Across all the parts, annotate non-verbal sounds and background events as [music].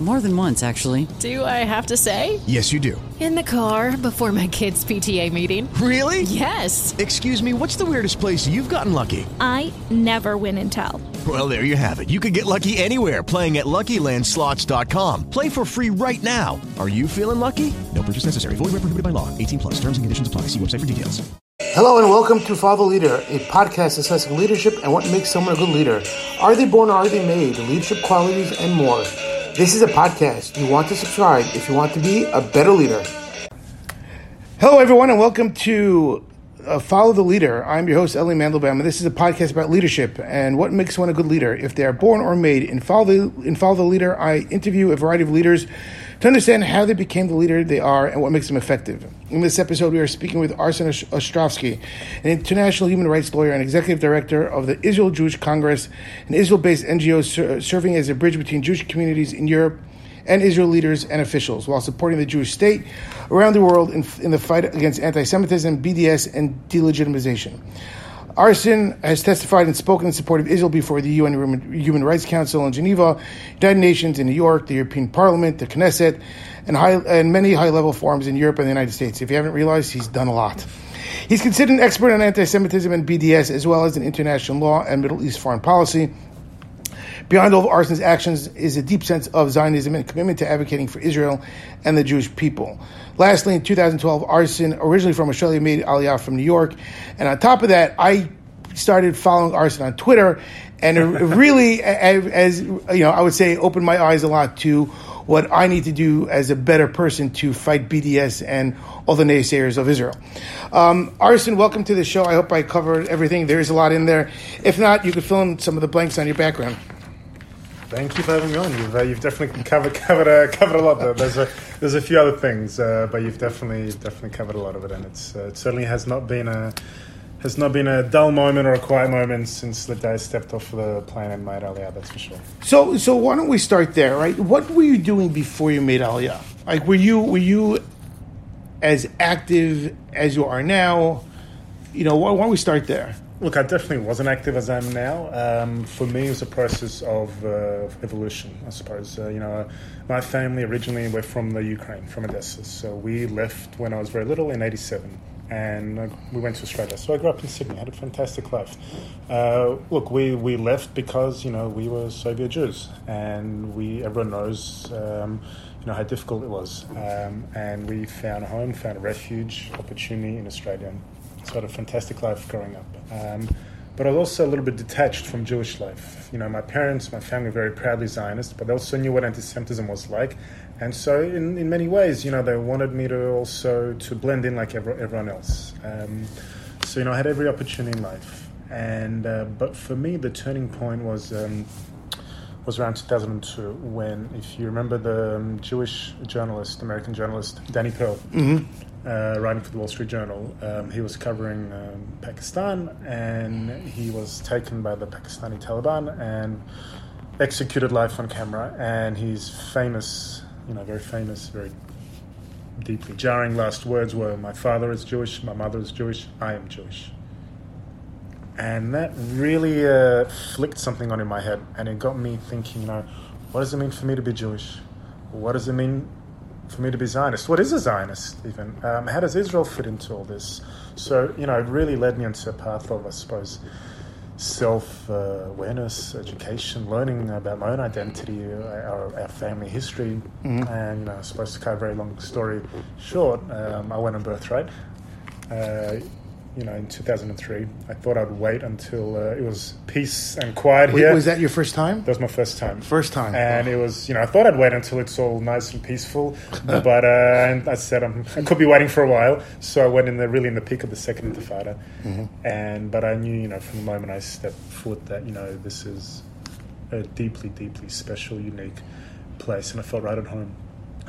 More than once, actually. Do I have to say? Yes, you do. In the car before my kids' PTA meeting. Really? Yes. Excuse me, what's the weirdest place you've gotten lucky? I never win and tell. Well, there you have it. You can get lucky anywhere playing at LuckyLandSlots.com. Play for free right now. Are you feeling lucky? No purchase necessary. Void where prohibited by law. 18 plus. Terms and conditions apply. See website for details. Hello and welcome to Father Leader, a podcast discussing leadership and what makes someone a good leader. Are they born or are they made? Leadership qualities and more. This is a podcast. You want to subscribe if you want to be a better leader. Hello, everyone, and welcome to uh, Follow the Leader. I'm your host, Ellie Mandelbaum, and this is a podcast about leadership and what makes one a good leader, if they are born or made. In Follow the, in Follow the Leader, I interview a variety of leaders to understand how they became the leader they are and what makes them effective. In this episode, we are speaking with Arsen Ostrovsky, an international human rights lawyer and executive director of the Israel Jewish Congress, an Israel based NGO ser- serving as a bridge between Jewish communities in Europe and Israel leaders and officials while supporting the Jewish state around the world in, in the fight against anti Semitism, BDS, and delegitimization. Arsen has testified and spoken in support of Israel before the UN Human Rights Council in Geneva, United Nations in New York, the European Parliament, the Knesset, and, high, and many high level forums in Europe and the United States. If you haven't realized, he's done a lot. He's considered an expert on anti Semitism and BDS, as well as in international law and Middle East foreign policy. Behind all of Arsen's actions is a deep sense of Zionism and commitment to advocating for Israel and the Jewish people. Lastly, in 2012, Arsen, originally from Australia, made Aliyah from New York. And on top of that, I started following Arsen on Twitter, and it [laughs] really, as you know, I would say, opened my eyes a lot to what I need to do as a better person to fight BDS and all the naysayers of Israel. Um, Arsen, welcome to the show. I hope I covered everything. There is a lot in there. If not, you could fill in some of the blanks on your background. Thank you for having me on. You've, uh, you've definitely covered [laughs] covered uh, covered a lot. There. There's a there's a few other things, uh, but you've definitely definitely covered a lot of it, and it's uh, it certainly has not been a has not been a dull moment or a quiet moment since the day I stepped off the plane and made Aliyah. That's for sure. So so why don't we start there, right? What were you doing before you made Aliyah? Like were you were you as active as you are now? You know, why, why don't we start there? Look, I definitely wasn't active as I am now. Um, for me, it was a process of uh, evolution, I suppose. Uh, you know, my family originally were from the Ukraine, from Odessa. So we left when I was very little in '87, and uh, we went to Australia. So I grew up in Sydney, had a fantastic life. Uh, look, we, we left because you know we were Soviet Jews, and we everyone knows. Um, you know how difficult it was, um, and we found a home, found a refuge, opportunity in Australia. So I had a fantastic life growing up. Um, but I was also a little bit detached from Jewish life. You know, my parents, my family, were very proudly Zionist, but they also knew what anti-Semitism was like, and so in, in many ways, you know, they wanted me to also to blend in like every, everyone else. Um, so you know, I had every opportunity in life, and uh, but for me, the turning point was. Um, was around 2002 when, if you remember, the um, Jewish journalist, American journalist Danny Pearl, Mm-hmm. Uh, writing for the Wall Street Journal. Um, he was covering um, Pakistan and he was taken by the Pakistani Taliban and executed live on camera. And his famous, you know, very famous, very deeply jarring last words were My father is Jewish, my mother is Jewish, I am Jewish. And that really uh, flicked something on in my head and it got me thinking, you know, what does it mean for me to be Jewish? What does it mean for me to be Zionist. What is a Zionist, even? Um, how does Israel fit into all this? So, you know, it really led me into a path of, I suppose, self uh, awareness, education, learning about my own identity, our, our family history. And, you know, I suppose to cut a very long story short, um, I went on birthright. Uh, you know, in 2003, I thought I'd wait until uh, it was peace and quiet Wait, here. was that your first time? That was my first time. First time. And it was, you know, I thought I'd wait until it's all nice and peaceful, [laughs] but uh, and I said I'm, I could be waiting for a while. So I went in the really in the peak of the second Intifada, and but I knew, you know, from the moment I stepped foot that you know this is a deeply, deeply special, unique place, and I felt right at home.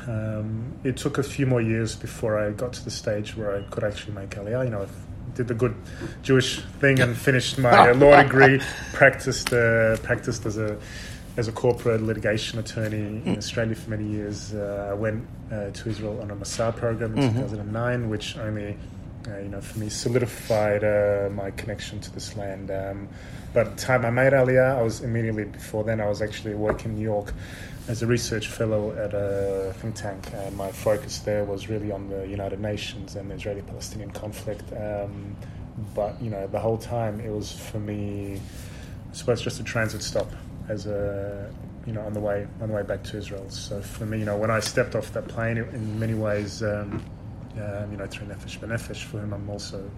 Um, it took a few more years before I got to the stage where I could actually make Aliyah. You know, I did the good Jewish thing and finished my uh, law [laughs] degree. Practiced uh, practiced as a as a corporate litigation attorney in Australia for many years. Uh, I went uh, to Israel on a Massa program in 2009, which only uh, you know, for me, solidified uh, my connection to this land. Um, but the time I made Aliyah, I was immediately before then, I was actually working in New York as a research fellow at a think tank, and my focus there was really on the United Nations and the Israeli-Palestinian conflict. Um, but you know, the whole time it was for me, I suppose, just a transit stop as a you know on the way on the way back to Israel. So for me, you know, when I stepped off that plane, in many ways, um, um, you know, through Nefesh B'Nefesh, for whom I'm also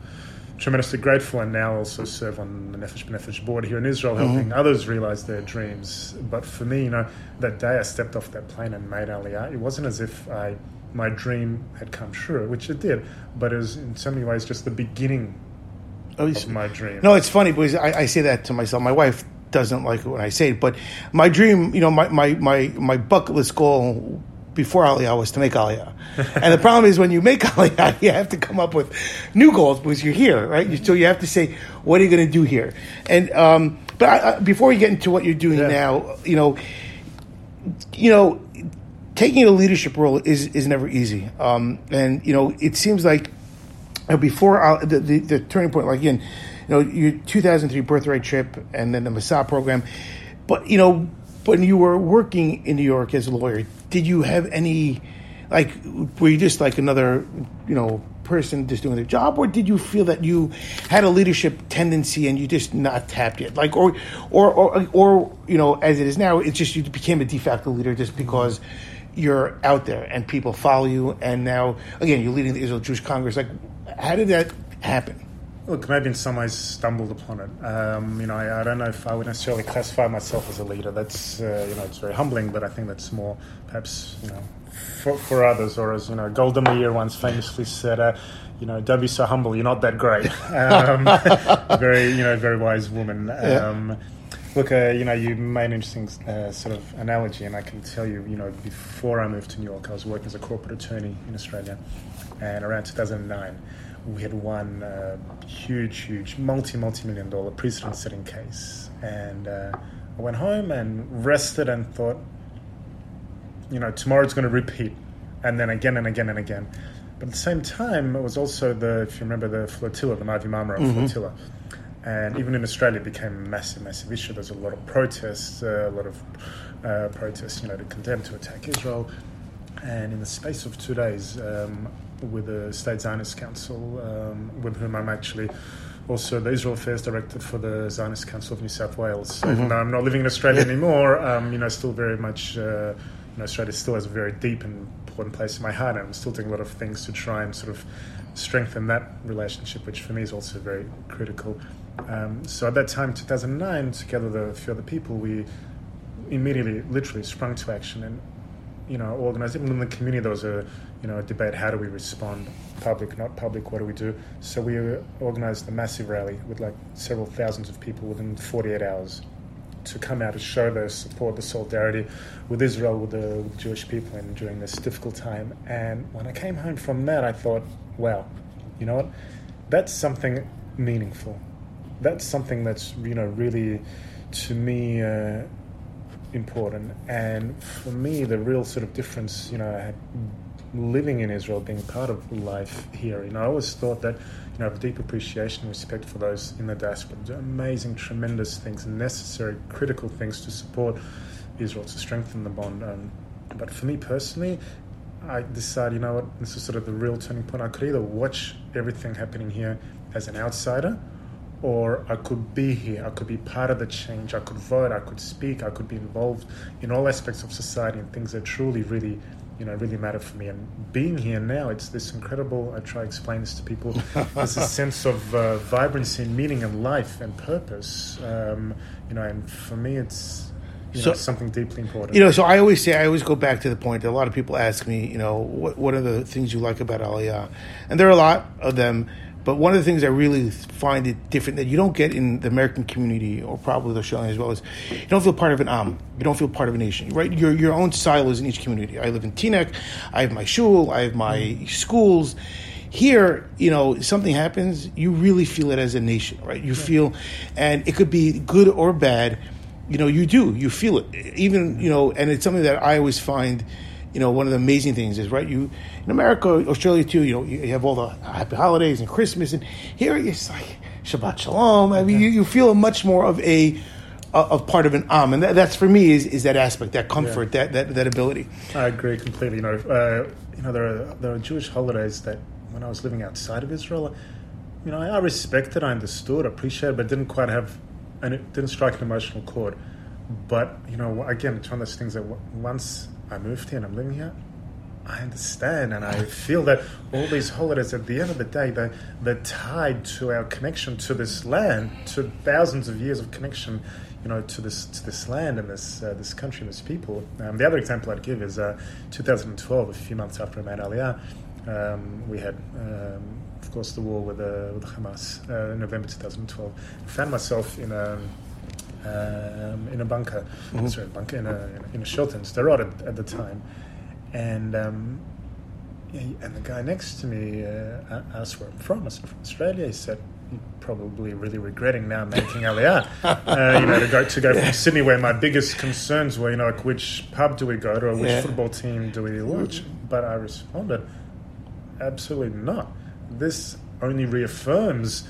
tremendously grateful, and now also serve on the Nefesh B'Nefesh board here in Israel, helping mm-hmm. others realize their dreams. But for me, you know, that day I stepped off that plane and made Aliyah, it wasn't as if I my dream had come true, which it did, but it was in so many ways just the beginning oh, of my dream. No, it's funny because I, I say that to myself. My wife doesn't like it when I say it, but my dream, you know, my my my, my bucket list goal before Aliyah was to make Aliyah. [laughs] and the problem is when you make [laughs] Aliyah, you have to come up with new goals because you're here, right? So you have to say, what are you going to do here? And um, but I, I, before we get into what you're doing yeah. now, you know, you know, taking a leadership role is is never easy. Um, and you know, it seems like before the, the, the turning point, like again you know, your 2003 birthright trip and then the Massa program. But, you know, when you were working in New York as a lawyer, did you have any, like, were you just like another, you know, person just doing their job, or did you feel that you had a leadership tendency and you just not tapped it? Like, or, or, or, or, you know, as it is now, it's just you became a de facto leader just because you're out there and people follow you, and now again you're leading the Israel Jewish Congress. Like, how did that happen? Look, maybe in some ways stumbled upon it. Um, you know, I, I, don't know if I would necessarily classify myself as a leader. That's uh, you know, it's very humbling, but I think that's more perhaps you know for, for others, or as you know, Golda Meir once famously said. Uh, you know, don't be so humble. You're not that great. [laughs] Um, [laughs] very, you know, very wise woman. Um, Look, uh, you know, you made an interesting uh, sort of analogy, and I can tell you, you know, before I moved to New York, I was working as a corporate attorney in Australia, and around 2009 we had won a huge, huge, multi, multi million dollar precedent setting case. And uh, I went home and rested and thought, you know, tomorrow's going to repeat. And then again and again and again. But at the same time, it was also the, if you remember, the flotilla, the Mavi Marmara mm-hmm. flotilla. And even in Australia, it became a massive, massive issue. There's a lot of protests, uh, a lot of uh, protests, you know, to condemn, to attack Israel. And in the space of two days, um, with the State Zionist Council, um, with whom I'm actually also the Israel Affairs Director for the Zionist Council of New South Wales. So mm-hmm. Even though I'm not living in Australia anymore, um, you know, still very much, uh, Australia still has a very deep and important place in my heart, and I'm still doing a lot of things to try and sort of strengthen that relationship, which for me is also very critical. Um, so at that time, 2009, together with a few other people, we immediately, literally sprung to action and you know, organized. Even in the community, there was a, you know, a debate: how do we respond, public, not public? What do we do? So we organized a massive rally with like several thousands of people within 48 hours to come out and show their support, the solidarity with Israel, with the, with the Jewish people, and during this difficult time. And when I came home from that, I thought, wow, you know what? That's something meaningful. That's something that's you know really, to me. Uh, important. And for me, the real sort of difference, you know, living in Israel, being part of life here, you know, I always thought that, you know, I have deep appreciation and respect for those in the diaspora, do amazing, tremendous things, necessary, critical things to support Israel, to strengthen the bond. Um, but for me personally, I decided, you know what, this is sort of the real turning point. I could either watch everything happening here as an outsider or I could be here, I could be part of the change, I could vote, I could speak, I could be involved in all aspects of society and things that truly, really, you know, really matter for me. And being here now, it's this incredible. I try to explain this to people. [laughs] there's a sense of uh, vibrancy, and meaning, and life and purpose. Um, you know, and for me, it's you so, know, something deeply important. You know, so I always say, I always go back to the point that a lot of people ask me, you know, what, what are the things you like about Aliyah? And there are a lot of them. But one of the things I really find it different that you don't get in the American community, or probably the Australian as well, is you don't feel part of an am. You don't feel part of a nation, right? Your your own silos in each community. I live in Teaneck. I have my shul. I have my schools. Here, you know, something happens, you really feel it as a nation, right? You feel, and it could be good or bad. You know, you do. You feel it. Even you know, and it's something that I always find you know, one of the amazing things is right. You in America, Australia too. You know, you have all the happy holidays and Christmas, and here it's like Shabbat Shalom. I mean, you, you feel much more of a of part of an am, and that, that's for me is, is that aspect, that comfort, Yeah. that, that that ability. I agree completely. You know, uh, you know, there are there are Jewish holidays that when I was living outside of Israel, you know, I, I respected, I understood, appreciated, but didn't quite have, and it didn't strike an emotional chord. But you know, again, it's one of those things that once I moved here and I'm living here, I understand and I feel that all these holidays, at the end of the day, they they're tied to our connection to this land, to thousands of years of connection, you know, to this to this land and this uh, this country and this people. Um, the other example I'd give is uh, 2012, a few months after I made Aliyah, um, we had. Um, of course, the war with, uh, with Hamas uh, in November 2012. I found myself in a um, in a bunker, sorry, bunker in a in a shelter in Sderot at, at the time, and um, and the guy next to me uh, asked where I'm from. I said from Australia. He said. Probably really regretting now making Aliyah, [laughs] uh, you know, to go to go from Sydney, where my biggest concerns were, you know, like which pub do we go to, or which Yeah. football team do we watch? But I responded, absolutely not. This only reaffirms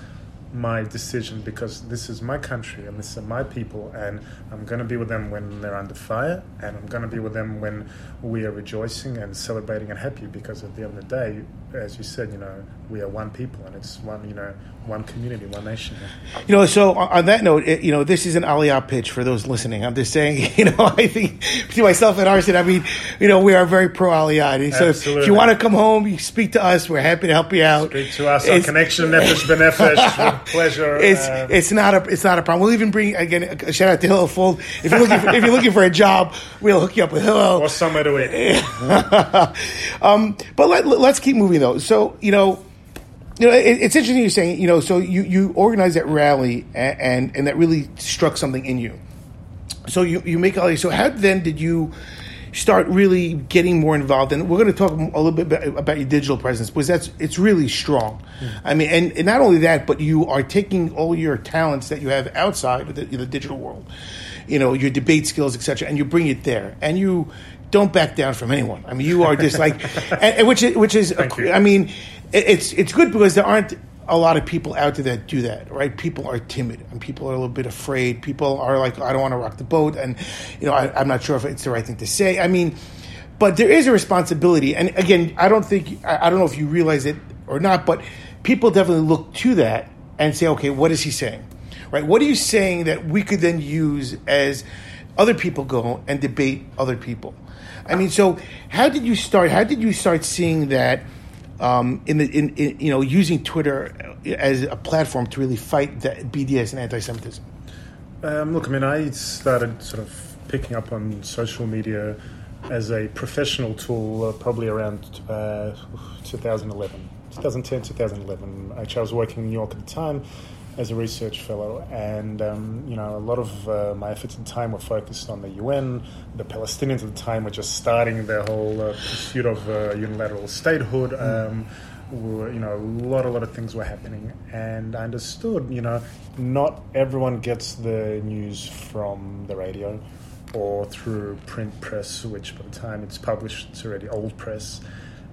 my decision because this is my country and this are my people and I'm going to be with them when they're under fire and I'm going to be with them when we are rejoicing and celebrating and happy because at the end of the day as you said you know we are one people and it's one you know one community one nation You know, so on that note, it, you know, this is an Aliyah pitch for those listening. I'm just saying, [laughs] you know, I think to myself and Arsen, I mean, you know, we are very pro Aliyah. So if, if you want to come home, you speak to us. We're happy to help you out. speak to us our connection Nefesh B'Nefesh [laughs] pleasure It's um, it's not a it's not a problem. We'll even bring again a shout out to Hillel Fuld. If you're looking for, if you're looking for a job, we'll hook you up with Hillel. or somewhere to eat [laughs] um, but let, let's keep moving though. So you know, you know, it, it's interesting you're saying you know. So you you organized that rally and, and and that really struck something in you. So you you make all these. So how then did you? Start really getting more involved, and we're going to talk a little bit about, about your digital presence because that's it's really strong. Mm-hmm. I mean, and, and not only that, but you are taking all your talents that you have outside of the, the digital world, you know, your debate skills, etc., and you bring it there, and you don't back down from anyone. I mean, you are just like, [laughs] and, which is, which is, Thank you. I mean, it, it's it's good because there aren't a lot of people out there that do that, right? People are timid and people are a little bit afraid. People are like, I don't want to rock the boat, and you know, I, I'm not sure if it's the right thing to say. I mean, but there is a responsibility, and again, I don't think I, I don't know if you realize it or not, but people definitely look to that and say, okay, what is he saying? Right? What are you saying that we could then use as other people go and debate other people? I mean, so how did you start? How did you start seeing that um, in the in, in you know using Twitter as a platform to really fight the BDS and anti-Semitism? Um, look, I mean, I started sort of picking up on social media as a professional tool uh, probably around uh, 2011, 2010, 2011. Actually, I was working in New York at the time as a research fellow, and um, you know, a lot of uh, my efforts and time were focused on the UN. The Palestinians at the time were just starting their whole uh, pursuit of uh, unilateral statehood. Um, were, you know, a lot, a lot of things were happening, and I understood, you know, not everyone gets the news from the radio or through print press, which by the time it's published, it's already old press.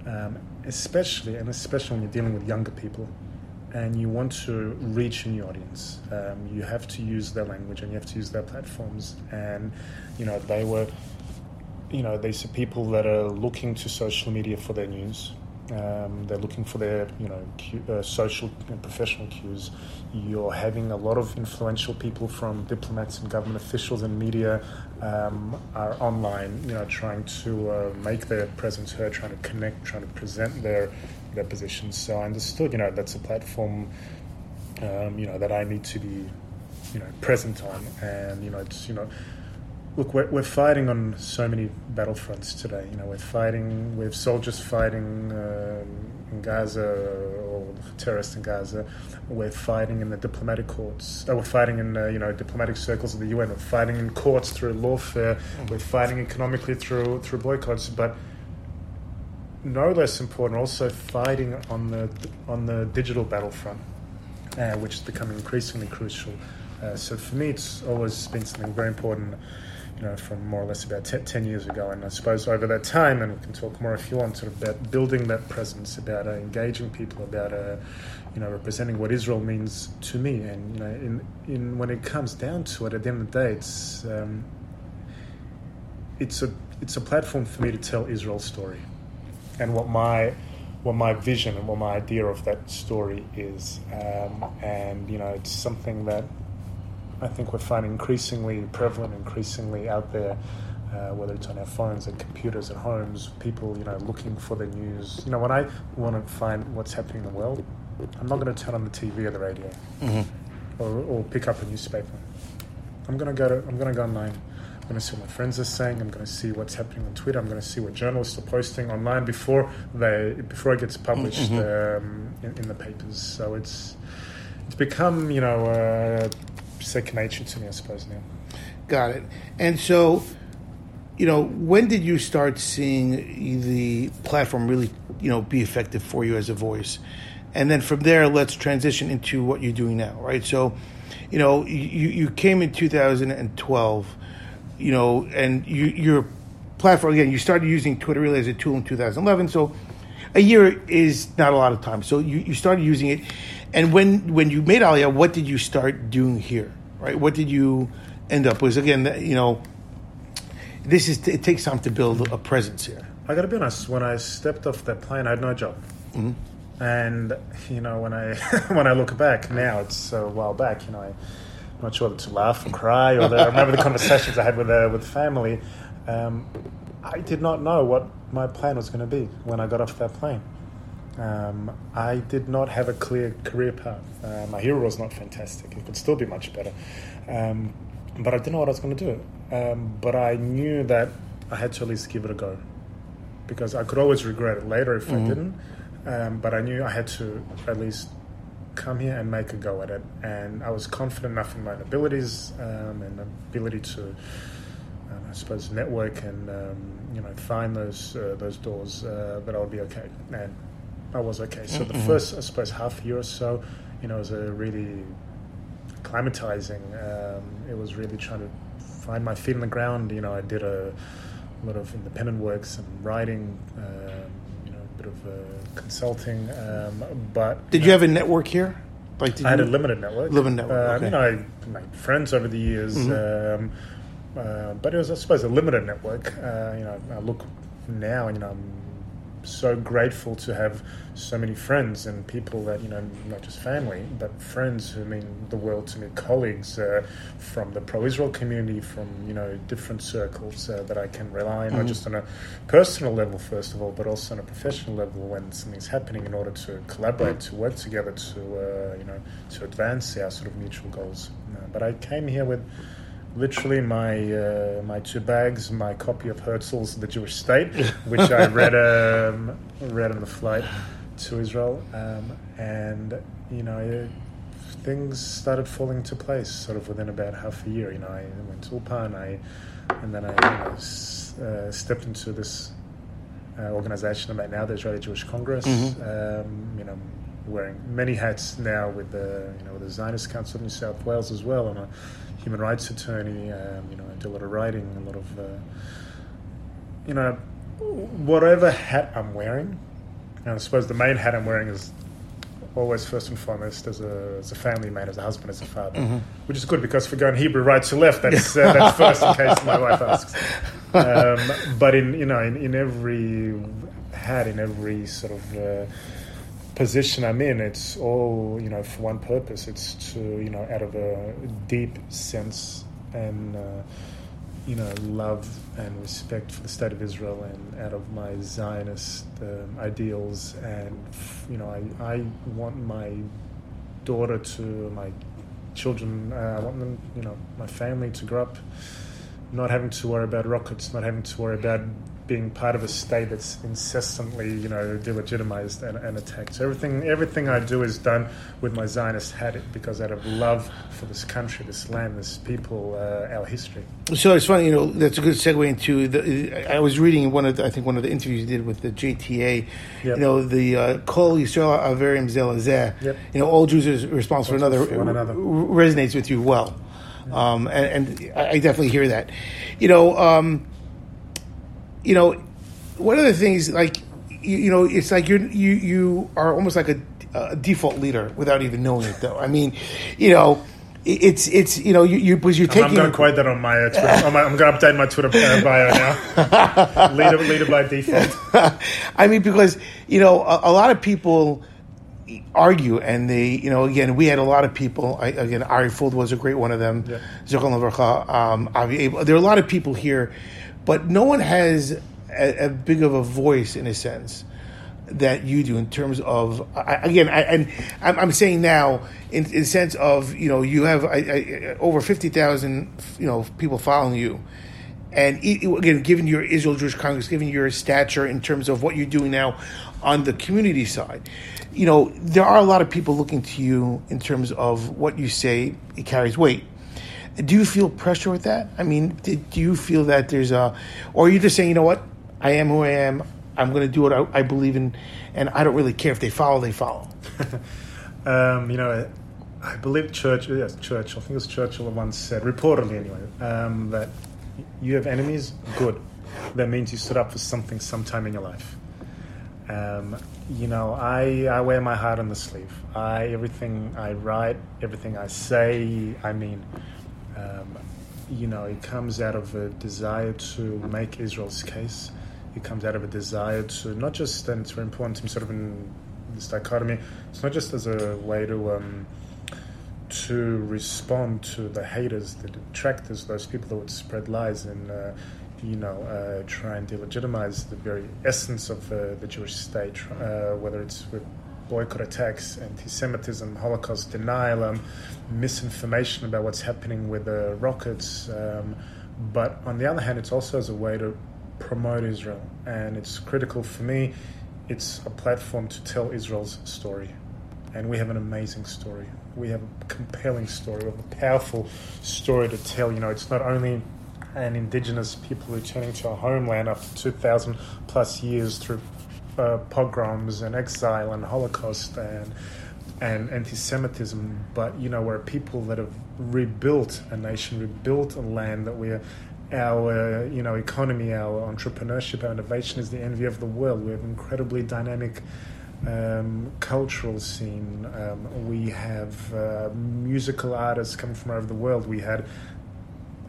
Um, especially, and especially when you're dealing with younger people, and you want to reach a new audience, um, you have to use their language and you have to use their platforms. And you know, they were you know, these are people that are looking to social media for their news. Um, they're looking for their, you know, cu- uh, social and professional cues. You're having a lot of influential people from diplomats and government officials and media um, are online, you know, trying to uh, make their presence heard, trying to connect, trying to present their their positions. So I understood, you know, that's a platform, um, you know, that I need to be, you know, present on, and you know, it's you know Look, we're, we're fighting on so many battlefronts today. You know, we're fighting, we have soldiers fighting um, in Gaza or terrorists in Gaza. We're fighting in the diplomatic courts. Uh, we're fighting in, uh, you know, diplomatic circles of the UN. We're fighting in courts through lawfare. We're fighting economically through through boycotts. But no less important, also fighting on the on the digital battlefront, uh, which is becoming increasingly crucial. Uh, so for me, it's always been something very important you know, from more or less about 10, 10 years ago. And I suppose over that time, and we can talk more if you want, sort of about building that presence, about uh, engaging people, about uh, you know representing what Israel means to me. And you know, in in when it comes down to it, at the end of the day, it's um, it's a it's a platform for me to tell Israel's story, and what my what my vision and what my idea of that story is. Um, and you know, it's something that I think we're finding increasingly prevalent, increasingly out there. Uh, whether it's on our phones and computers at homes, people, you know, looking for the news. You know, when I want to find what's happening in the world, I'm not going to turn on the TV or the radio, or, or pick up a newspaper. I'm going to go to, I'm going to go online. I'm going to see what my friends are saying. I'm going to see what's happening on Twitter. I'm going to see what journalists are posting online before they before it gets published um, in, in the papers. So it's it's become you know uh, second nature to me, I suppose now. Got it. And so, you know, when did you start seeing the platform really, you know, be effective for you as a voice? And then from there, let's transition into what you're doing now, right? So, you know, you, you came in 2012, you know, and you, your platform, again, you started using Twitter really as a tool in 2011. So a year is not a lot of time. So you, you started using it. And when, when you made Aliyah, what did you start doing here, right? What did you end up with? Again, you know, this is, it takes time to build a presence here. I got to be honest. When I stepped off that plane, I had no job, mm-hmm. and you know when I [laughs] when I look back now, it's a while back. You know, I, not sure whether to laugh or cry, or the, I remember the conversations I had with uh, with family. Um, I did not know what my plan was going to be when I got off that plane. Um, I did not have a clear career path. Uh, my hero was not fantastic. It could still be much better. Um, but I didn't know what I was going to do. Um, but I knew that I had to at least give it a go because I could always regret it later if I didn't. Um, but I knew I had to at least come here and make a go at it. And I was confident enough in my abilities um, and ability to, um, I suppose, network and um, you know find those uh, those doors uh, that I would be okay. And I was okay. So the first, I suppose, half year or so, you know, was a really acclimatizing. Um, it was really trying to find my feet on the ground. You know, I did a lot of independent work, some writing, a bit of uh, consulting. Um, but Did you have a network here? Like, did I had a limited network. Limited network, Uh, okay. You know, I made friends over the years, um, uh, but it was, I suppose, a limited network. Uh, you know, I look now, and you know, I'm so grateful to have so many friends and people that you know, not just family, but friends who mean the world to me, colleagues uh, from the pro-Israel community, from you know, different circles uh, that I can rely on, not just on a personal level, first of all, but also on a professional level when something's happening, in order to collaborate, to work together, to uh, you know, to advance our sort of mutual goals. Uh, but I came here with literally my uh, my two bags, my copy of Herzl's The Jewish State, which I read [laughs] um, read on the flight to Israel, um, and you know. It, Things started falling into place sort of within about half a year. You know, I went to Ulpan, I, and then I you know, s- uh, stepped into this uh, organization I'm at now, the Israeli Jewish Congress. Um, you know, wearing many hats now with the you know with the Zionist Council of New South Wales as well. I'm a human rights attorney. Um, you know, I do a lot of writing, a lot of uh, you know whatever hat I'm wearing. And I suppose the main hat I'm wearing is always first and foremost as a, as a family man, as a husband, as a father, which is good because if we go in Hebrew right to left, that's uh, that's [laughs] first in case my wife asks. Um, but in you know in, in every hat, in every sort of uh, position I'm in, it's all you know for one purpose. It's to you know out of a deep sense and. Uh, you know, love and respect for the state of Israel and out of my Zionist um, ideals. And, you know, I, I want my daughter to, my children, uh, I want them, you know, my family to grow up not having to worry about rockets, not having to worry about being part of a state that's incessantly, you know, delegitimized and, and attacked. So everything, everything I do is done with my Zionist hat because out of love for this country, this land, this people, uh, our history. So it's funny, you know, that's a good segue into the. I was reading one of, the, I think one of the interviews you did with the JTA. Yep. You know, the uh, Kol Yisrael Arevim Zelazeh. Yep. You know, all Jews are responsible for another. for one another. r- Resonates with you well. Um, and, and I I definitely hear that. You know, um, you know, one of the things like you, you know, it's like you're you you are almost like a, a default leader without even knowing it. Though I mean, you know, it's it's you know you you because you're taking. I'm, going to quote that on my uh, Twitter. I'm, I'm going to update my Twitter uh, bio now. [laughs] leader, leader by default. [laughs] I mean, because you know, a, a lot of people argue, and they, you know, again, we had a lot of people. I, again, Ari Fuld was a great one of them. Yeah. Um, There are a lot of people here, but no one has a, a big of a voice in a sense that you do in terms of I, again I, and I'm, I'm saying now in, in sense of you know you have I, over 50,000 you know people following you. And e- again given your Israel Jewish Congress given your stature in terms of what you're doing now on the community side you know there are a lot of people looking to you in terms of what you say it carries weight do you feel pressure with that I mean did, do you feel that there's a or are you just saying you know what I am who I am I'm going to do what I, I believe in, and I don't really care if they follow. They follow. [laughs] Um, you know, I believe Churchill, yes, Churchill, I think it was Churchill once said, reportedly anyway, um, that you have enemies, good. That means you stood up for something sometime in your life. Um, you know, I, I wear my heart on the sleeve. I everything I write, everything I say, I mean. Um, you know, it comes out of a desire to make Israel's case. It comes out of a desire to not just, and it's very important to me, sort of in this dichotomy. It's not just as a way to um, to respond to the haters, the detractors, those people that would spread lies and uh, you know uh, try and delegitimize the very essence of uh, the Jewish state, uh, whether it's with boycott attacks, anti-Semitism, Holocaust denial, um, misinformation about what's happening with the rockets. Um, but on the other hand, it's also as a way to promote Israel, and it's critical for me. It's a platform to tell Israel's story, and we have an amazing story. We have a compelling story. We have a powerful story to tell. You know, it's not only an indigenous people returning to our homeland after 2,000 plus years through uh, pogroms and exile and Holocaust and and anti-Semitism, but you know we're people that have rebuilt a nation, rebuilt a land that we are. Our uh, you know economy, our entrepreneurship, our innovation is the envy of the world. We have incredibly dynamic um, cultural scene. Um, we have uh, musical artists coming from over the world. We had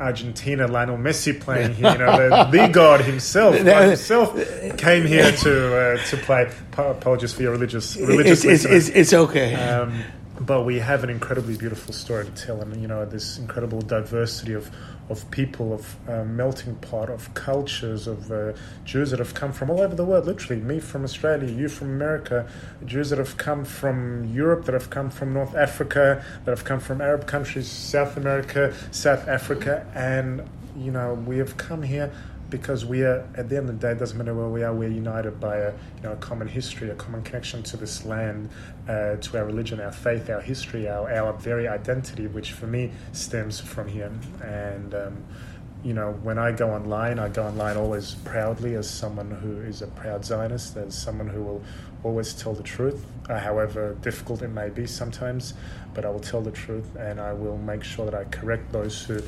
Argentina, Lionel Messi playing [laughs] here. You know, the, the God himself, [laughs] God himself, came here to uh, to play. Apologies for your religious religious. It's, it's, it's, it's okay. Um, but we have an incredibly beautiful story to tell, and you know this incredible diversity of of people, of uh, melting pot, of cultures, of uh, Jews that have come from all over the world. Literally, me from Australia, you from America, Jews that have come from Europe, that have come from North Africa, that have come from Arab countries, South America, South Africa, and you know we have come here because we are at the end of the day it doesn't matter where we are we're united by a you know a common history a common connection to this land uh, to our religion our faith our history our, our very identity which for me stems from here. And um, you know when I go online I go online always proudly as someone who is a proud Zionist as someone who will always tell the truth uh, however difficult it may be sometimes but I will tell the truth and I will make sure that I correct those who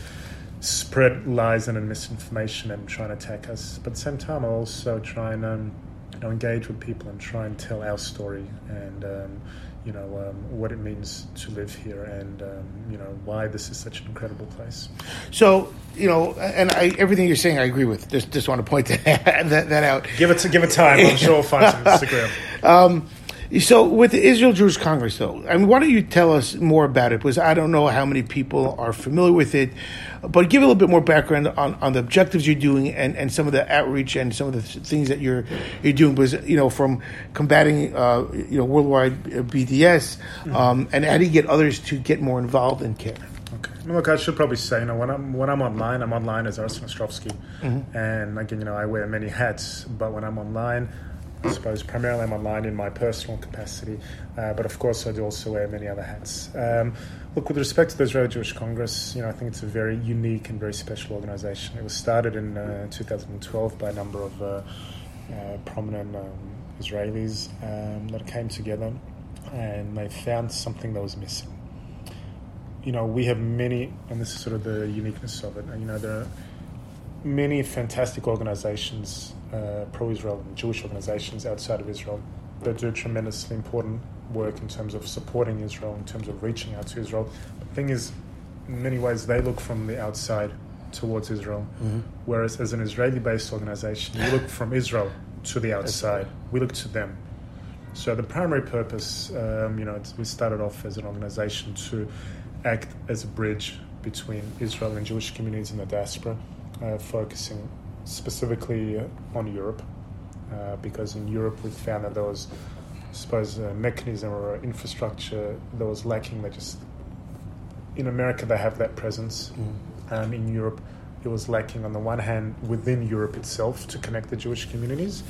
spread lies and misinformation and try and attack us. But at the same time, I also try and um, you know, engage with people and try and tell our story and um, you know um, what it means to live here and um, you know why this is such an incredible place. so you know, and I, everything you're saying, I agree with. Just just want to point that [laughs] that, that out. Give it to, give it time. I'm sure we'll find some Instagram. [laughs] Um, so with the Israel Jewish Congress, though, I mean, why don't you tell us more about it? Because I don't know how many people are familiar with it, but give a little bit more background on, on the objectives you're doing and, and some of the outreach and some of the th- things that you're you're doing. Because you know, from combating uh, you know worldwide uh, BDS, um, and how do you get others to get more involved in care? Okay. Well, Look, I should probably say, you know, when I'm when I'm online, I'm online as Arsen Ostrovsky, and again, you know, I wear many hats. But when I'm online, I suppose primarily I'm online in my personal capacity, uh, but of course I do also wear many other hats. Um, look, with respect to the Israeli Jewish Congress, you know, I think it's a very unique and very special organization. It was started in uh, 2012 by a number of uh, uh, prominent um, Israelis um, that came together, and they found something that was missing you know, we have many, and this is sort of the uniqueness of it. You know, there are many fantastic organizations, uh, pro-Israel and Jewish organizations outside of Israel that do tremendously important work in terms of supporting Israel, in terms of reaching out to Israel. The thing is, in many ways, they look from the outside towards Israel, Mm-hmm. whereas as an Israeli-based organization, we look from Israel to the outside. We look to them. So the primary purpose, um, you know, it's, we started off as an organization to act as a bridge between Israel and Jewish communities in the diaspora, uh, focusing specifically on Europe, uh, because in Europe we found that there was, I suppose, a mechanism or infrastructure that was lacking. That just in America they have that presence. Um, in Europe, it was lacking on the one hand within Europe itself to connect the Jewish communities,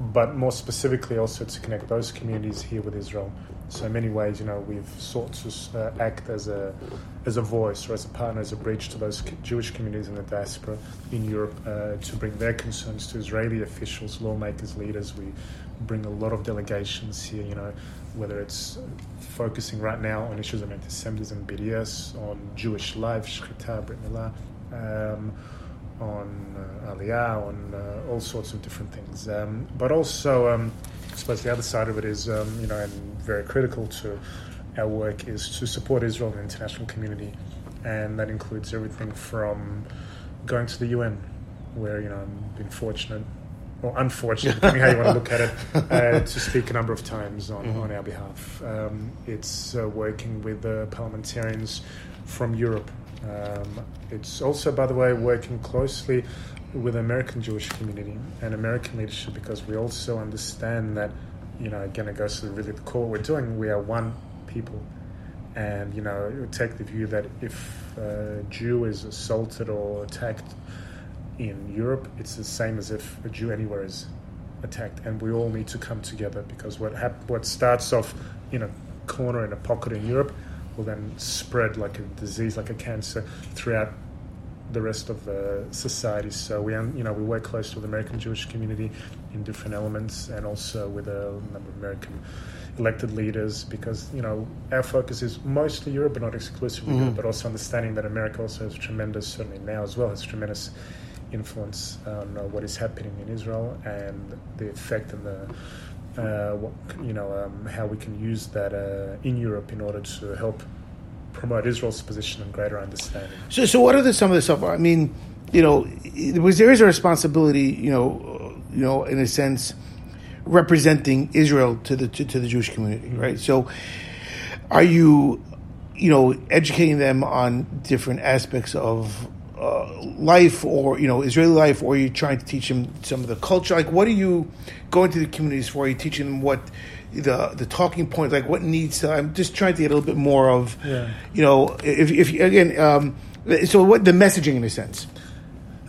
but more specifically also to connect those communities here with Israel. So in many ways, you know, we've sought to uh, act as a as a voice or as a partner, as a bridge to those Jewish communities in the diaspora in Europe uh, to bring their concerns to Israeli officials, lawmakers, leaders. We bring a lot of delegations here, you know, whether it's focusing right now on issues of anti-Semitism, BDS, on Jewish life, Shechita, Brit Milah, um, on uh, Aliyah, on uh, all sorts of different things. Um, but also, um, I suppose the other side of it is, um, you know, and very critical to our work is to support Israel and the international community, and that includes everything from going to the UN, where you know I've been fortunate or unfortunate, depending how you want to look at it, [laughs] uh, to speak a number of times on, on our behalf. Um, it's uh, working with uh, parliamentarians from Europe. Um, it's also, by the way, working closely with American Jewish community and American leadership because we also understand that, you know, again, it goes to really the core what we're doing. We are one people. And, you know, it would take the view that if a Jew is assaulted or attacked in Europe, it's the same as if a Jew anywhere is attacked, and we all need to come together because what hap- what starts off in a corner in a pocket in Europe will then spread like a disease, like a cancer, throughout the rest of the society. So we, you know, we work closely with the American Jewish community in different elements, and also with a number of American elected leaders, because you know our focus is mostly Europe, but not exclusively Europe, but also understanding that America also has tremendous, certainly now as well, has tremendous influence on uh, what is happening in Israel and the effect and the uh, what, you know um, how we can use that uh, in Europe in order to help promote Israel's position and greater understanding. So, so what are the, some of the stuff? I mean, you know, was there is a responsibility, you know, you know, in a sense, representing Israel to the to, to the Jewish community, right? So, are you, you know, educating them on different aspects of uh, life, or you know, Israeli life, or are you trying to teach them some of the culture? Like, what are you going to the communities for? Are you teaching them what? The, the talking point, like what needs to I'm just trying to get a little bit more of Yeah. you know if, if again um, so what the messaging in a sense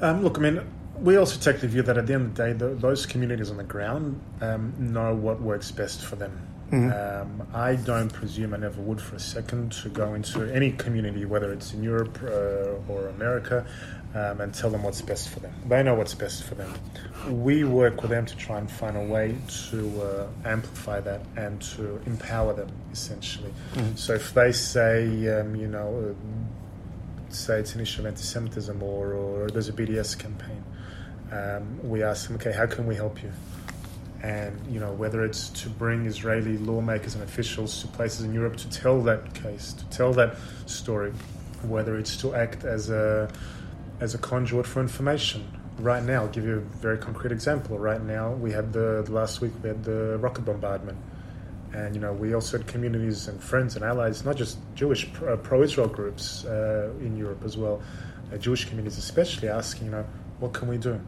Um, look, I mean, we also take the view that at the end of the day, th those communities on the ground um, know what works best for them. Um, I don't presume, I never would for a second, to go into any community, whether it's in Europe uh, or America, um, and tell them what's best for them. They know what's best for them. We work with them to try and find a way to uh, amplify that and to empower them, essentially. So if they say, um, you know, uh, say it's an issue of anti-Semitism or, or there's a BDS campaign, um, we ask them, okay, how can we help you? And you know, whether it's to bring Israeli lawmakers and officials to places in Europe to tell that case, to tell that story, whether it's to act as a as a conduit for information. Right now, I'll give you a very concrete example. Right now, we had the, the last week we had the rocket bombardment, and you know we also had communities and friends and allies, not just Jewish pro- pro-Israel groups uh, in Europe as well, uh, Jewish communities especially, asking, you know, what can we do?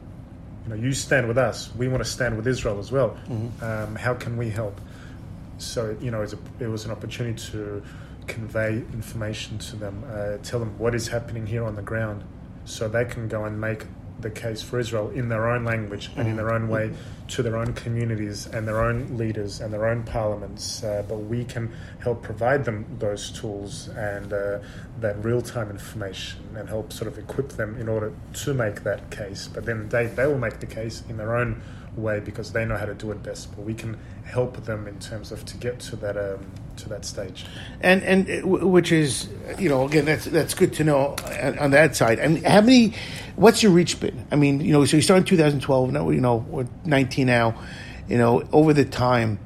You know, you stand with us. We want to stand with Israel as well. Um, how can we help? So you know, it was, a, it was an opportunity to convey information to them, uh, tell them what is happening here on the ground, so they can go and make the case for Israel in their own language and in their own way to their own communities and their own leaders and their own parliaments. Uh, but we can help provide them those tools and uh, that real time information and help sort of equip them in order to make that case. But then they, they will make the case in their own way because they know how to do it best. But we can help them in terms of to get to that um, to that stage. and and which is you know again that's that's good to know on, that side. And how many? What's your reach been? I mean, you know, so you started in 2012. Now you know we're 19 now. You know, over the time,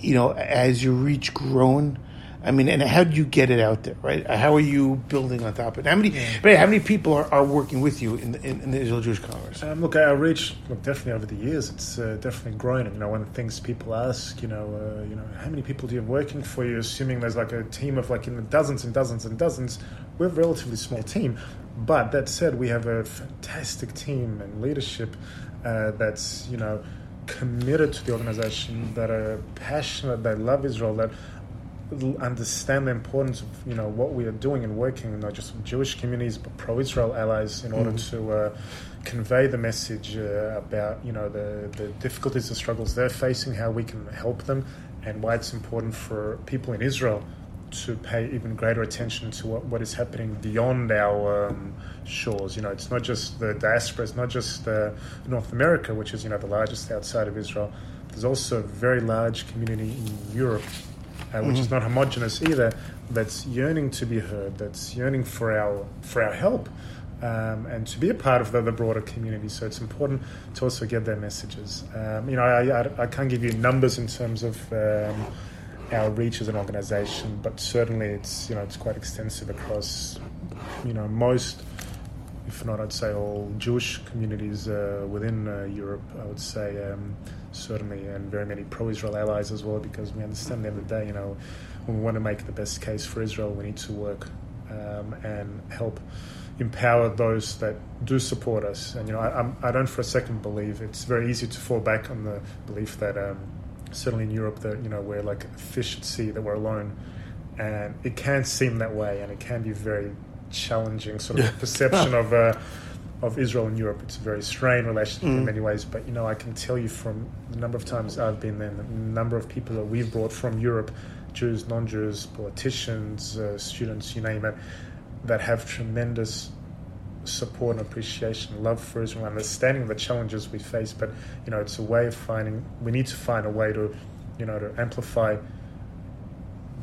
you know, has your reach grown? I mean, and how do you get it out there, right? How are you building on top of it? How many? But how many people are, are working with you in the, in, in the Israel Jewish Congress? Um, look, our reach, look, definitely over the years, it's uh, definitely grown. And, you know, one of the things people ask, you know, uh, you know, how many people do you have working for you? Assuming there's like a team of like in the dozens and dozens and dozens. We're a relatively small team, but that said, we have a fantastic team and leadership uh, that's you know committed to the organization, that are passionate, that love Israel, that understand the importance of you know what we are doing and working not just with Jewish communities but pro-Israel allies in order to uh, convey the message uh, about you know the, the difficulties and struggles they're facing, how we can help them, and why it's important for people in Israel to pay even greater attention to what, what is happening beyond our um, shores. You know, it's not just the diaspora, it's not just uh, North America, which is you know the largest outside of Israel. There's also a very large community in Europe uh, which is not homogenous either, that's yearning to be heard, that's yearning for our for our help, um, and to be a part of the, the broader community. So it's important to also get their messages. Um, you know, I, I, I can't give you numbers in terms of um, our reach as an organisation, but certainly it's you know it's quite extensive across you know most if not, I'd say all Jewish communities uh, within uh, Europe. I would say um, certainly, and very many pro-Israel allies as well, because we understand at the end of the day, you know, when we want to make the best case for Israel, we need to work um, and help empower those that do support us. And you know, I, I'm, I don't for a second believe it's very easy to fall back on the belief that um, certainly in Europe that you know we're like a fish at sea that we're alone, and it can seem that way, and it can be very challenging sort of perception of uh, of Israel and Europe. It's a very strained relationship in many ways. But you know, I can tell you from the number of times I've been there, the number of people that we've brought from Europe, Jews, non-Jews, politicians, uh, students, you name it, that have tremendous support and appreciation, love for Israel, understanding the challenges we face. But you know, it's a way of finding. We need to find a way to, you know, to amplify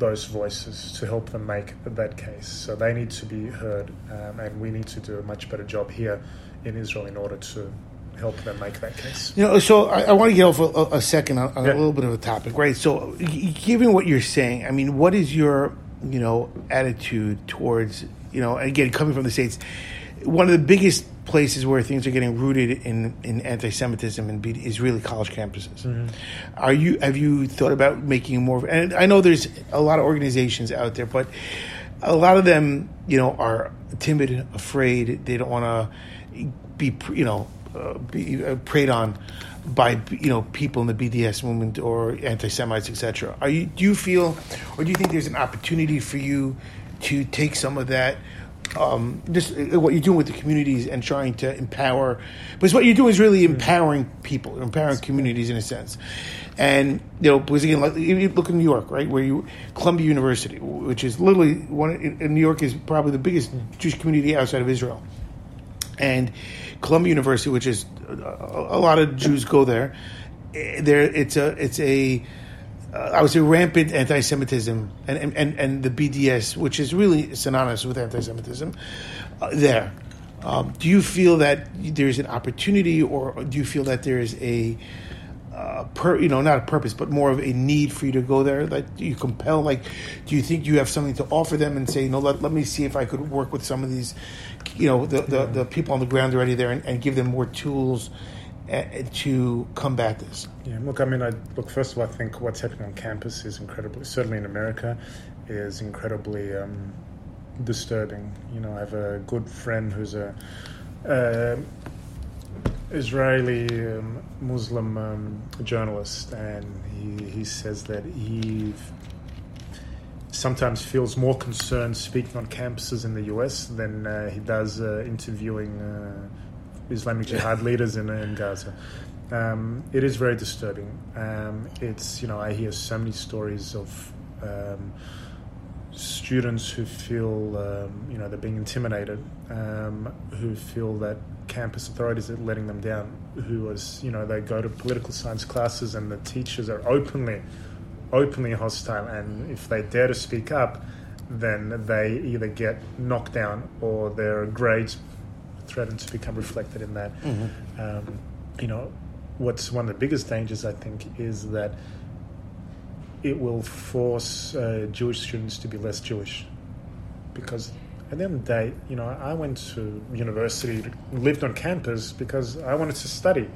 those voices to help them make that case. So they need to be heard, um, and we need to do a much better job here in Israel in order to help them make that case. You know, so I, I want to get off a, a second on, on Yeah. a little bit of a topic, right? So, given what you're saying, I mean, what is your, you know, attitude towards, you know, again, coming from the states, one of the biggest places where things are getting rooted in, in anti-Semitism and be, is really college campuses. Are you have you thought about making more? of And I know there's a lot of organizations out there, but a lot of them, you know, are timid, afraid. They don't want to be, you know, uh, be uh, preyed on by you know people in the BDS movement or anti-Semites, etc. Are you? Do you feel, or do you think there's an opportunity for you to take some of that? Um, just uh, what you're doing with the communities and trying to empower, because what you're doing is really empowering people, empowering communities in a sense. And you know, because again, like you look in New York, right, where you Columbia University, which is literally one in New York, is probably the biggest Jewish community outside of Israel and Columbia University, which is a, a lot of Jews go there. eh, There, it's a it's a uh, I would say rampant anti-Semitism and, and, and, the BDS, which is really synonymous with anti-Semitism, uh, there. Um, do you feel that there's an opportunity, or do you feel that there is a uh, per, you know, not a purpose, but more of a need for you to go there? Like, do you compel? Like, do you think you have something to offer them and say, no, let, let me see if I could work with some of these, you know, the, the, the people on the ground already there and, and give them more tools to combat this? Yeah, look, I mean, I look. First of all, I think what's happening on campus is incredibly, certainly in America, is incredibly um, disturbing. You know, I have a good friend who's a uh, Israeli um, Muslim um, journalist, and he, he says that he sometimes feels more concerned speaking on campuses in the US than uh, he does uh, interviewing uh, Islamic Jihad leaders in, in Gaza. Um, it is very disturbing. Um, it's you know I hear so many stories of um, students who feel um, you know they're being intimidated, um, who feel that campus authorities are letting them down, who is you know they go to political science classes and the teachers are openly openly hostile, and if they dare to speak up, then they either get knocked down or their grades threaten to become reflected in that. Um, you know, what's one of the biggest dangers, I think, is that it will force uh, Jewish students to be less Jewish. Because at the end of the day, you know, I went to university, lived on campus because I wanted to study.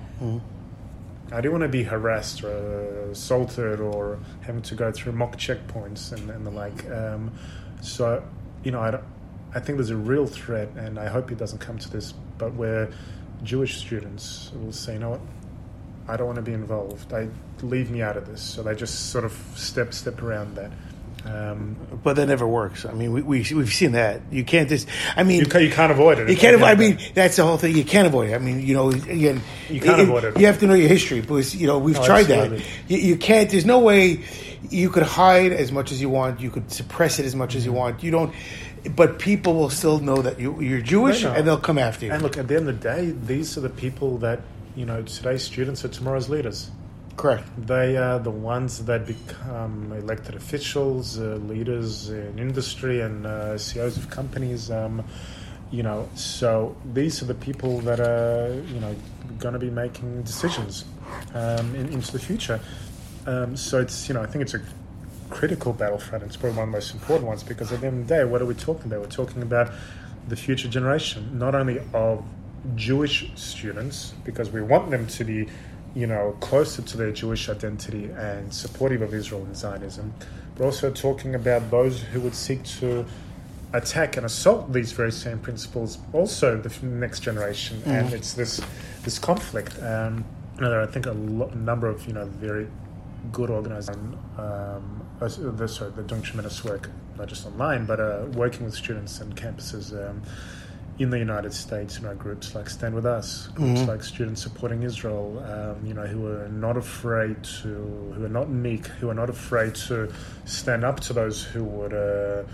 I didn't want to be harassed or assaulted or having to go through mock checkpoints and, and the like. Um, so, you know, I, don't- I think there's a real threat, and I hope it doesn't come to this, but where Jewish students will say, you know what, I don't want to be involved. I leave me out of this. So they just sort of step step around that. Um, But that never works. I mean, we, we we've seen that. You can't just. I mean, you, ca- you can't avoid it. You can't. avoid- I mean, that's the whole thing. You can't avoid it. I mean, you know, again, You can't avoid it. You have to know your history because you know we've No, tried absolutely. that. You, you can't. There's no way you could hide as much as you want. You could suppress it as much as you want. You don't. But people will still know that you, you're Jewish, They and they'll come after you. And look, at the end of the day, these are the people that you know today's students are tomorrow's leaders. Correct. They are the ones that become elected officials, uh, leaders in industry, and uh, CEOs of companies. Um, you know, so these are the people that are you know going to be making decisions um, in, into the future. Um, so it's you know I think it's a critical battlefront. It's probably one of the most important ones because at the end of the day, what are we talking about? We're talking about the future generation, not only of Jewish students, because we want them to be, you know, closer to their Jewish identity and supportive of Israel and Zionism, but also talking about those who would seek to attack and assault these very same principles, also the next generation, and it's this this conflict. Um, you know, there are, I think a, lo- number of you know very good organizing. Um, uh, they're, sorry, doing work, not just online, but uh, working with students and campuses um, in the United States. You know, groups like Stand With Us, groups like Students Supporting Israel. Um, you know, who are not afraid to, who are not meek, who are not afraid to stand up to those who would. Uh,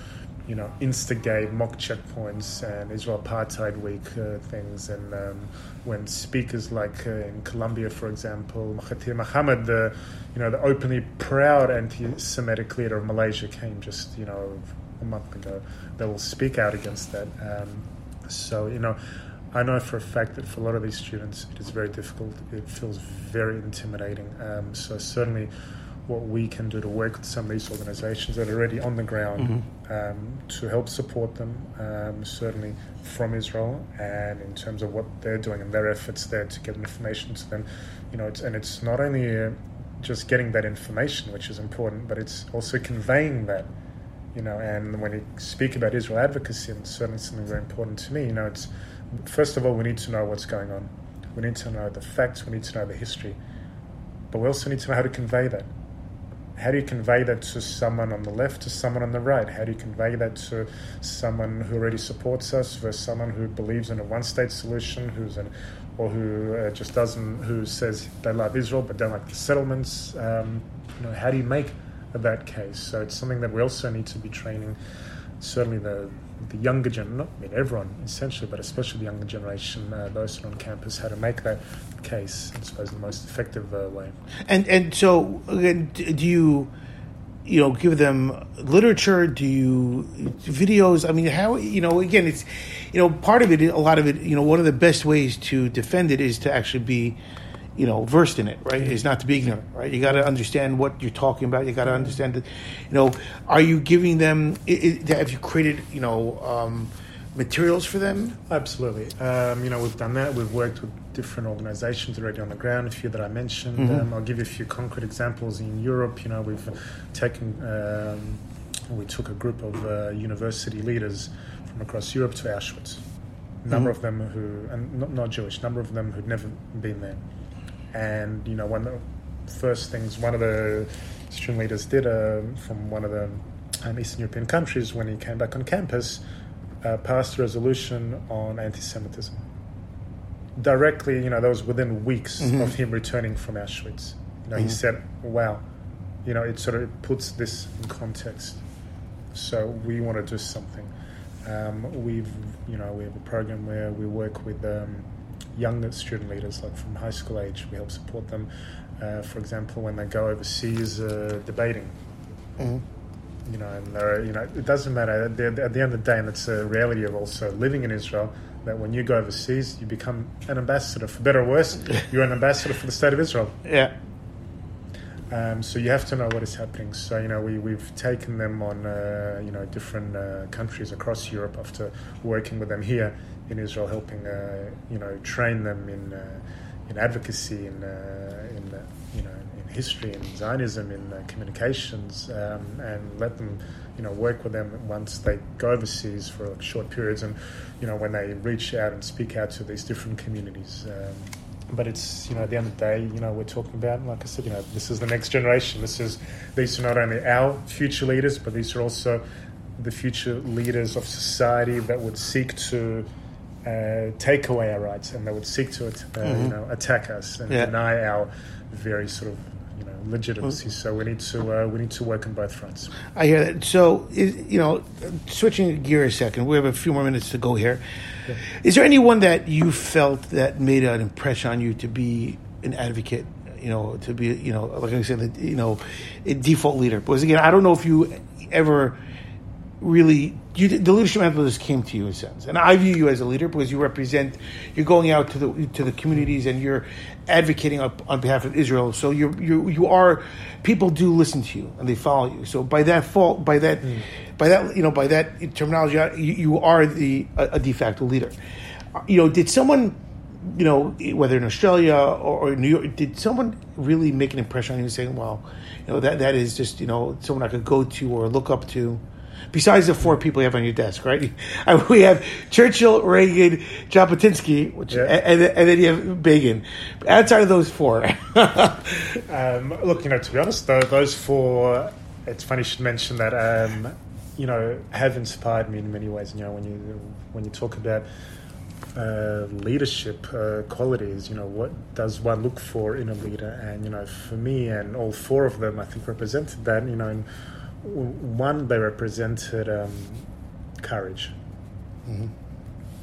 you know, instigate mock checkpoints and Israel Apartheid Week uh, things, and um, when speakers like uh, in Columbia, for example, Mahathir Mohamad, the you know the openly proud anti-Semitic leader of Malaysia, came just you know a month ago. They will speak out against that. Um, so you know, I know for a fact that for a lot of these students, it is very difficult. It feels very intimidating. Um, so certainly what we can do to work with some of these organizations that are already on the ground um, to help support them, um, certainly from Israel, and in terms of what they're doing and their efforts there to get information to them. You know, it's, and it's not only uh, just getting that information, which is important, but it's also conveying that. You know, and when you speak about Israel advocacy, and certainly something very important to me, you know, it's first of all we need to know what's going on. We need to know the facts. We need to know the history, but we also need to know how to convey that how do you convey that to someone on the left, to someone on the right? How do you convey that to someone who already supports us versus someone who believes in a one-state solution, who's an, or who uh, just doesn't, who says they love Israel but don't like the settlements? Um, you know, how do you make that case? So it's something that we also need to be training. Certainly, the the younger gen, not I mean everyone essentially, but especially the younger generation, uh, those on campus, how to make that case. I suppose in the most effective uh, way. And and so do you you know give them literature? Do you videos? I mean, how you know? Again, it's you know part of it. A lot of it. You know, one of the best ways to defend it is to actually be you know versed in it. Right? Is not to be ignorant. Right? You got to understand what you're talking about. You got to understand that. You know, are you giving them? i i have you created you know um, materials for them? Absolutely. Um, you know, we've done that. We've worked with different organizations already on the ground, a few that I mentioned. Um, I'll give you a few concrete examples. In Europe, you know, we've taken, um, we took a group of uh, university leaders from across Europe to Auschwitz. A number of them who, and not, not Jewish, number of them who'd never been there. And, you know, one of the first things one of the student leaders did uh, from one of the um, Eastern European countries when he came back on campus uh, passed a resolution on anti-Semitism. Directly, you know, that was within weeks of him returning from Auschwitz. You know, he said, "Wow, you know, it sort of puts this in context." So we want to do something. Um, we've, you know, we have a program where we work with um, younger student leaders, like from high school age. We help support them uh, for example, when they go overseas uh, debating. You know, and they're, you know, it doesn't matter. At the, at the end of the day, and it's a reality of also living in Israel, that when you go overseas, you become an ambassador. For better or worse, [laughs] you're an ambassador for the state of Israel. Yeah. Um, so you have to know what is happening. So you know we we've taken them on uh, you know different uh, countries across Europe after working with them here in Israel, helping uh, you know train them in uh, in advocacy, in uh, in you know in history, in Zionism, in communications, um, and let them you know work with them once they go overseas for like, short periods, and you know when they reach out and speak out to these different communities. Um, but it's you know at the end of the day you know we're talking about like I said you know this is the next generation this is these are not only our future leaders but these are also the future leaders of society that would seek to uh, take away our rights and they would seek to uh, you know attack us and Yeah. deny our very sort of you know legitimacy so we need to uh, we need to work on both fronts I hear that. So, is, you know, switching gear a second, we have a few more minutes to go here. Is there anyone that you felt that made an impression on you to be an advocate? You know, to be, you know, like I said, the- you know, a default leader. Because again, I don't know if you ever really you the leadership methodist came to you in a sense. And i view you as a leader because you represent you're going out to the to the communities and you're advocating up on behalf of israel. So you're you you are people do listen to you and they follow you. So by that fault by that mm. by that you know by that terminology you, you are the a, a de facto leader. You know did someone you know whether in australia or, or new york did someone really make an impression on you saying well you know that that is just you know someone i could go to or look up to besides the four people you have on your desk, right? [laughs] We have Churchill, Reagan, Jabotinsky, which, Yeah. and, and then you have Begin. Outside of those four, [laughs] Um, look, you know, to be honest, though, those four, it's funny you should mention that, um, you know, have inspired me in many ways. You know, when you when you talk about uh, leadership uh, qualities, you know, what does one look for in a leader? And you know, for me, and all four of them, I think represented that. You know, w- one they represented um, courage.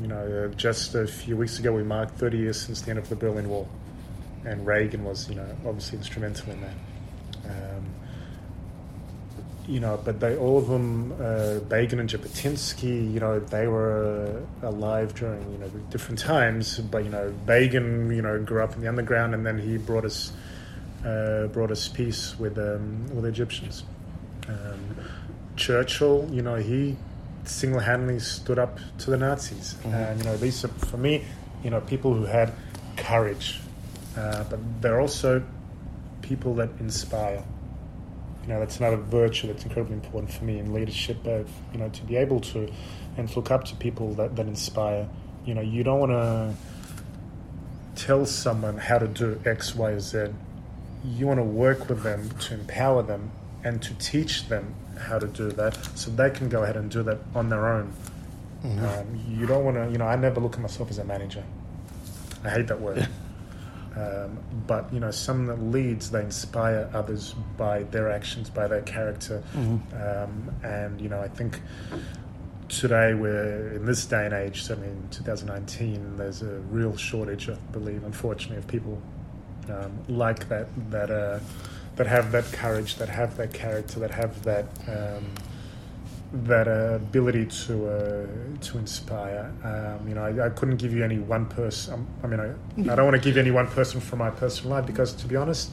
You know, uh, just a few weeks ago, we marked 30 years since the end of the Berlin Wall and Reagan was, you know, obviously instrumental in that. Um, you know, but they all of them, uh, Begin and Jabotinsky, you know, they were uh, alive during you know different times. But you know, Begin, you know, grew up in the underground, and then he brought us uh, brought us peace with um, with the Egyptians. Um, Churchill, you know, he single-handedly stood up to the Nazis, and you know, these are for me, you know, people who had courage, uh, but they're also people that inspire. You know, that's another virtue that's incredibly important for me in leadership. Uh, you know, to be able to and to look up to people that, that inspire. You know, you don't want to tell someone how to do X, Y, or Z. You want to work with them to empower them and to teach them how to do that so they can go ahead and do that on their own. Um, you don't want to, you know, I never look at myself as a manager. I hate that word. Um, but you know, that leads, they inspire others by their actions, by their character, um, and you know, I think today we're in this day and age, certainly in 2019, there's a real shortage, I believe, unfortunately, of people um, like that that uh, that have that courage, that have that character, that have that. Um, that uh, ability to uh, to inspire. Um, you know, I, I couldn't give you any one person. I mean, I, I don't want to give any one person from my personal life because, to be honest,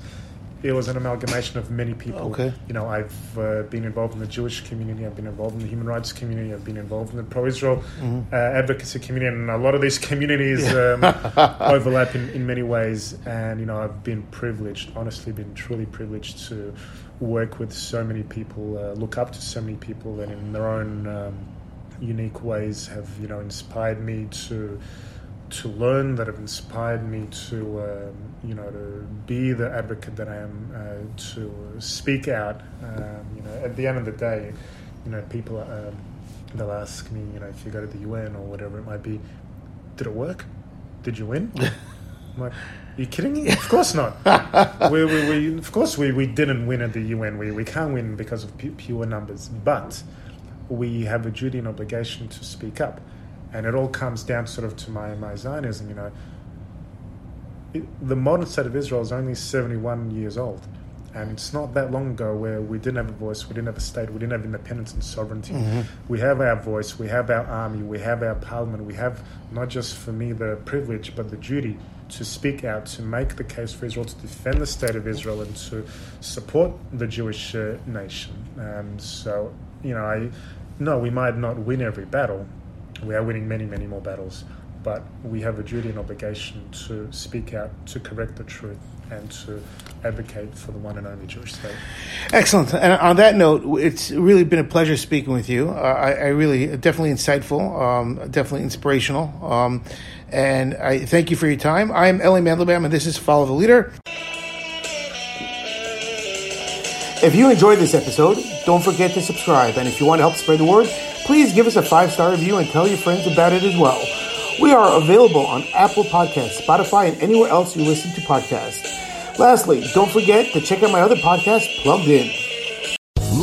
it was an amalgamation of many people. Okay. You know, I've uh, been involved in the Jewish community. I've been involved in the human rights community. I've been involved in the pro-Israel uh, advocacy community, and a lot of these [laughs] communities um, [laughs] overlap in, in many ways. And you know, I've been privileged, honestly, been truly privileged to work with so many people, uh, look up to so many people, and in their own um, unique ways have you know inspired me to to learn, that have inspired me to um, you know to be the advocate that I am, uh, to speak out. Um, you know, at the end of the day, you know, people um, they'll ask me, you know, if you go to the UN or whatever it might be, did it work? Did you win? [laughs] I'm like, are you kidding me? Of course not. we, we, we, of course, we, we didn't win at the UN. We, we can't win because of pu- pure numbers. But we have a duty and obligation to speak up. And it all comes down sort of to my, my Zionism, you know. it, the modern state of Israel is only 71 years old. And it's not that long ago where we didn't have a voice, we didn't have a state, we didn't have independence and sovereignty. We have our voice, we have our army, we have our parliament, we have not just for me the privilege, but the duty to speak out, to make the case for Israel, to defend the state of Israel, and to support the Jewish uh, nation. Um, so, you know, I no, we might not win every battle. We are winning many, many more battles, but we have a duty and obligation to speak out, to correct the truth, and to advocate for the one and only Jewish state. Excellent. And on that note, it's really been a pleasure speaking with you. Uh, I, I really, definitely insightful, um, definitely inspirational. Um, and I thank you for your time. I'm Ellie Mandelbaum, and this is Follow the Leader. If you enjoyed this episode, don't forget to subscribe. And if you want to help spread the word, please give us a five star review and tell your friends about it as well. We are available on Apple Podcasts, Spotify, and anywhere else you listen to podcasts. Lastly, don't forget to check out my other podcast, Plugged In.